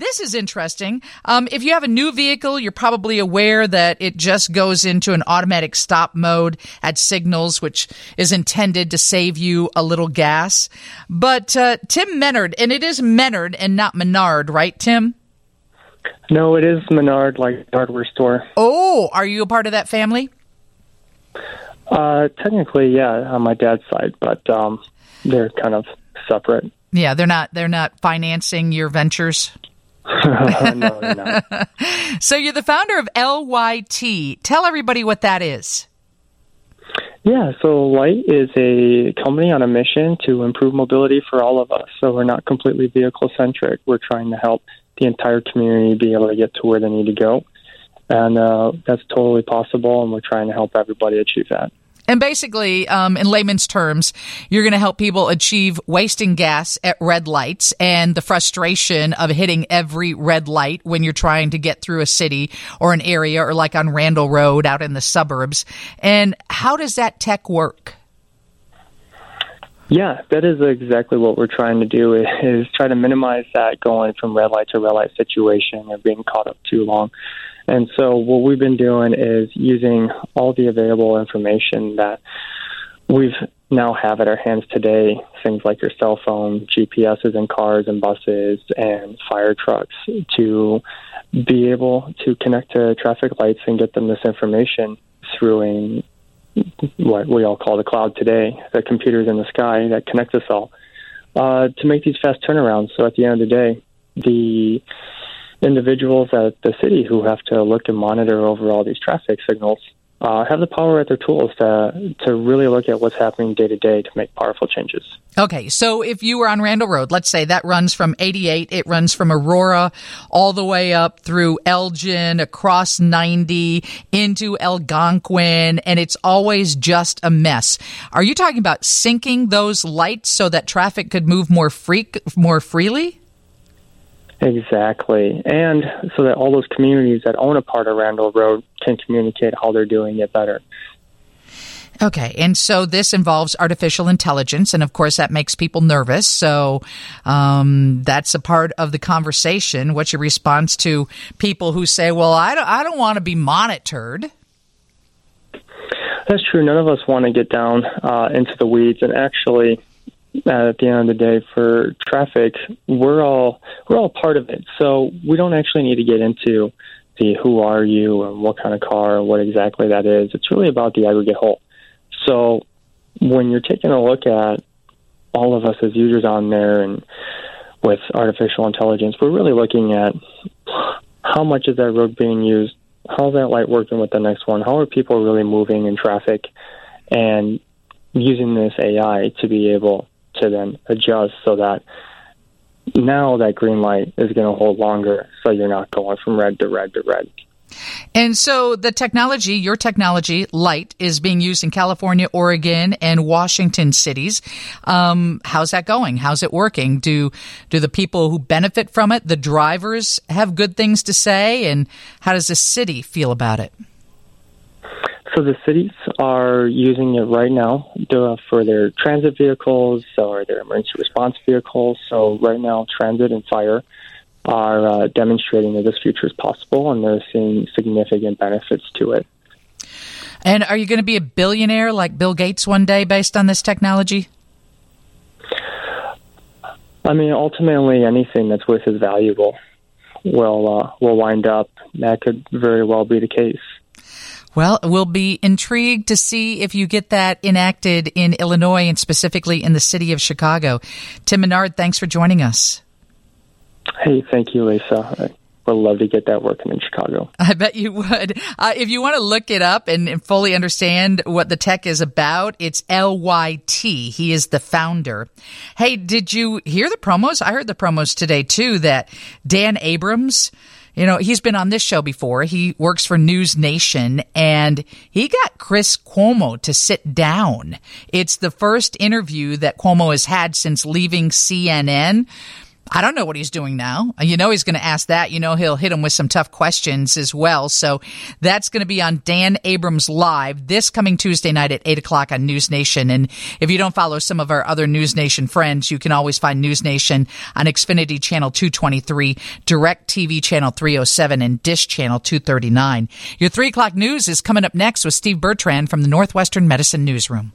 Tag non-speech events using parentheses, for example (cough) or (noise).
This is interesting. Um, if you have a new vehicle, you're probably aware that it just goes into an automatic stop mode at signals, which is intended to save you a little gas. But uh, Tim Menard, and it is Menard and not Menard, right, Tim? No, it is Menard, like hardware store. Oh, are you a part of that family? Uh, technically, yeah, on my dad's side, but um, they're kind of separate. Yeah, they're not. They're not financing your ventures. (laughs) no, (laughs) so you're the founder of LYT. Tell everybody what that is. Yeah, so LYT is a company on a mission to improve mobility for all of us. So we're not completely vehicle centric. We're trying to help the entire community be able to get to where they need to go. And uh, that's totally possible, and we're trying to help everybody achieve that. And basically, um, in layman's terms, you're going to help people achieve wasting gas at red lights and the frustration of hitting every red light when you're trying to get through a city or an area or like on Randall Road out in the suburbs. And how does that tech work? Yeah, that is exactly what we're trying to do is try to minimize that going from red light to red light situation or being caught up too long. And so what we've been doing is using all the available information that we've now have at our hands today, things like your cell phone, GPSs in cars and buses and fire trucks to be able to connect to traffic lights and get them this information through a, what we all call the cloud today, the computers in the sky that connect us all, uh, to make these fast turnarounds. So at the end of the day, the individuals at the city who have to look and monitor over all these traffic signals uh, have the power at their tools to to really look at what's happening day to day to make powerful changes. Okay, so if you were on Randall Road, let's say that runs from 88, it runs from Aurora all the way up through Elgin, across 90, into Algonquin, and it's always just a mess. Are you talking about syncing those lights so that traffic could move more free, more freely? Exactly. And so that all those communities that own a part of Randall Road can communicate how they're doing it better. Okay, and so this involves artificial intelligence, and of course that makes people nervous. So um, that's a part of the conversation. What's your response to people who say, "Well, I don't, I don't want to be monitored"? That's true. None of us want to get down uh, into the weeds, and actually, at the end of the day for traffic, we're all we're all part of it. So we don't actually need to get into the who are you and what kind of car and what exactly that is. It's really about the aggregate whole. So when you're taking a look at all of us as users on there and with artificial intelligence, we're really looking at how much is that road being used, how's that light working with the next one, how are people really moving in traffic, and using this AI to be able to then adjust so that now that green light is going to hold longer so you're not going from red to red to red. And so the technology, your technology, LYT, is being used in California, Oregon, and Washington cities. Um, how's that going? How's it working? Do do the people who benefit from it, the drivers, have good things to say? And how does the city feel about it? So the cities are using it right now for their transit vehicles or their emergency response vehicles. So right now, transit and fire are uh, demonstrating that this future is possible, and they're seeing significant benefits to it. And are you going to be a billionaire like Bill Gates one day based on this technology? I mean, ultimately, anything that's worth is valuable will uh, will wind up. That could very well be the case. Well, we'll be intrigued to see if you get that enacted in Illinois and specifically in the city of Chicago. Tim Menard, thanks for joining us. Hey, thank you, Lisa. I would love to get that working in Chicago. I bet you would. Uh, if you want to look it up and, and, fully understand what the tech is about, it's LYT. He is the founder. Hey, did you hear the promos? I heard the promos today too that Dan Abrams You know, he's been on this show before. He works for News Nation and he got Chris Cuomo to sit down. It's the first interview that Cuomo has had since leaving CNN. I don't know what he's doing now. You know, he's going to ask that. You know, he'll hit him with some tough questions as well. So that's going to be on Dan Abrams Live this coming Tuesday night at 8 o'clock on News Nation. And if you don't follow some of our other News Nation friends, you can always find News Nation on Xfinity Channel 223, Direct TV Channel 307, and Dish Channel 239. Your 3 o'clock news is coming up next with Steve Bertrand from the Northwestern Medicine Newsroom.